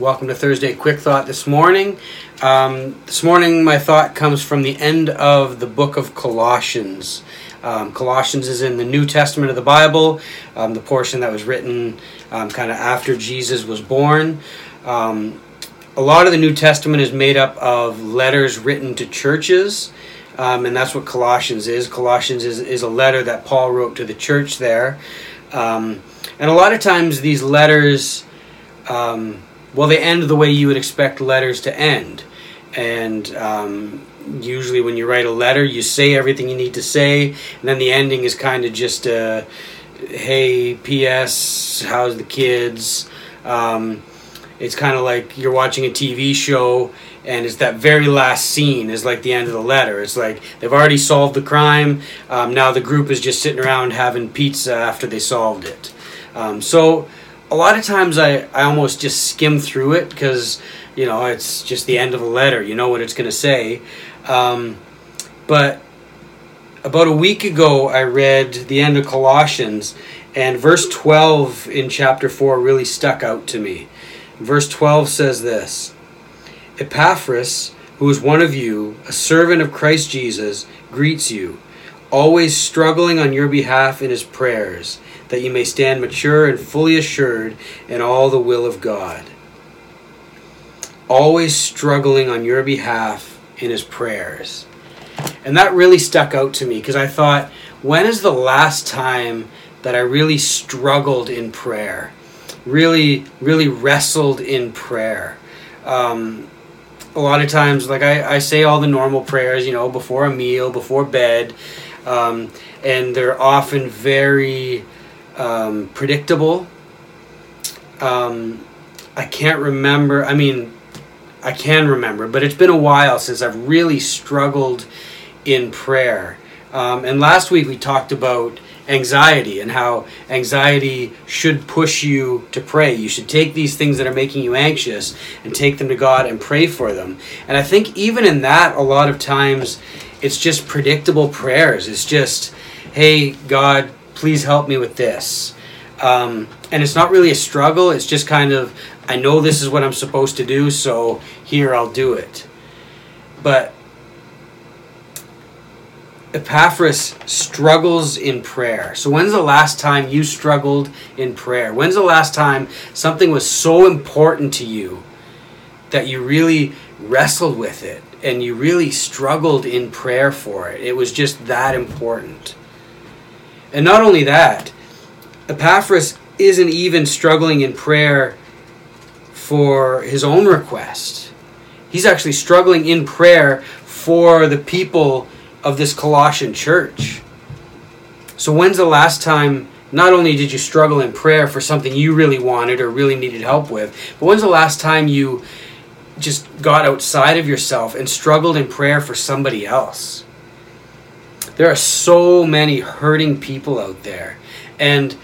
welcome to Thursday Quick Thought this morning. Um, this morning, my thought comes from the end of the book of Colossians. Um, Colossians is in the New Testament of the Bible, um, the portion that was written um, kind of after Jesus was born. Um, a lot of the New Testament is made up of letters written to churches. Um, and that's what Colossians is. Colossians is, is a letter that Paul wrote to the church there. And a lot of times these letters, um, well, they end the way you would expect letters to end. And um, usually when you write a letter, you say everything you need to say, and then the ending is kind of just a, hey, P.S., how's the kids? Um, it's kind of like you're watching a TV show and it's that very last scene is like the end of the letter. It's like they've already solved the crime. Um, now the group is just sitting around having pizza after they solved it. Um, so a lot of times I, I almost just skim through it because you know it's just the end of a letter. You know what it's going to say. Um, but about a week ago, I read the end of Colossians, and verse 12 in chapter 4 really stuck out to me. Verse 12 says this Epaphras, who is one of you, a servant of Christ Jesus, greets you, always struggling on your behalf in his prayers, that you may stand mature and fully assured in all the will of God. Always struggling on your behalf in his prayers. And that really stuck out to me because I thought, when is the last time that I really struggled in prayer? Really, really wrestled in prayer. Um, a lot of times, like I, I say all the normal prayers, you know, before a meal, before bed, um, and they're often very um, predictable. Um, I can't remember. I mean, I can remember, but it's been a while since I've really struggled in prayer. Um, and last week we talked about anxiety and how anxiety should push you to pray. You should take these things that are making you anxious and take them to God and pray for them. And I think even in that, a lot of times it's just predictable prayers. It's just, hey, God, please help me with this. Um, and it's not really a struggle, it's just kind of, I know this is what I'm supposed to do, so here I'll do it. But Epaphras struggles in prayer. So, when's the last time you struggled in prayer? When's the last time something was so important to you that you really wrestled with it and you really struggled in prayer for it? It was just that important. And not only that, Epaphras isn't even struggling in prayer for his own request. He's actually struggling in prayer for the people of this Colossian church. So, when's the last time not only did you struggle in prayer for something you really wanted or really needed help with, but when's the last time you just got outside of yourself and struggled in prayer for somebody else? There are so many hurting people out there. And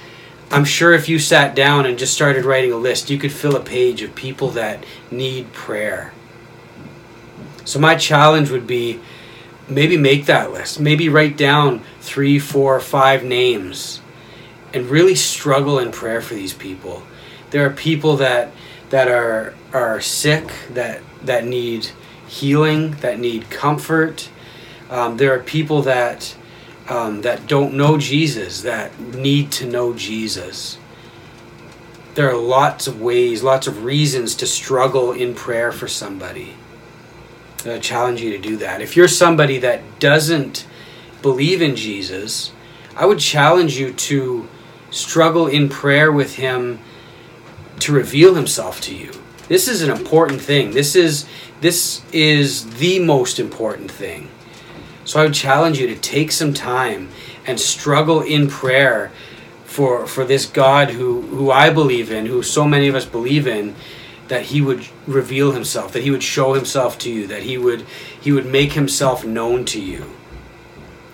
I'm sure if you sat down and just started writing a list, you could fill a page of people that need prayer. So, my challenge would be maybe make that list. Maybe write down three, four, five names and really struggle in prayer for these people. There are people that that are are sick that that need healing, that need comfort. Um, there are people that um, that don't know Jesus that need to know Jesus. There are lots of ways, lots of reasons to struggle in prayer for somebody. I challenge you to do that. If you're somebody that doesn't believe in Jesus, I would challenge you to struggle in prayer with Him to reveal Himself to you. This is an important thing. This is this is the most important thing. So I would challenge you to take some time and struggle in prayer for for this God who who I believe in, who so many of us believe in that he would reveal himself that he would show himself to you that he would he would make himself known to you.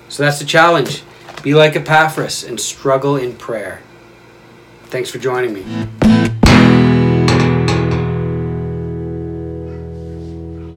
So that's the challenge. Be like epaphras and struggle in prayer. Thanks for joining me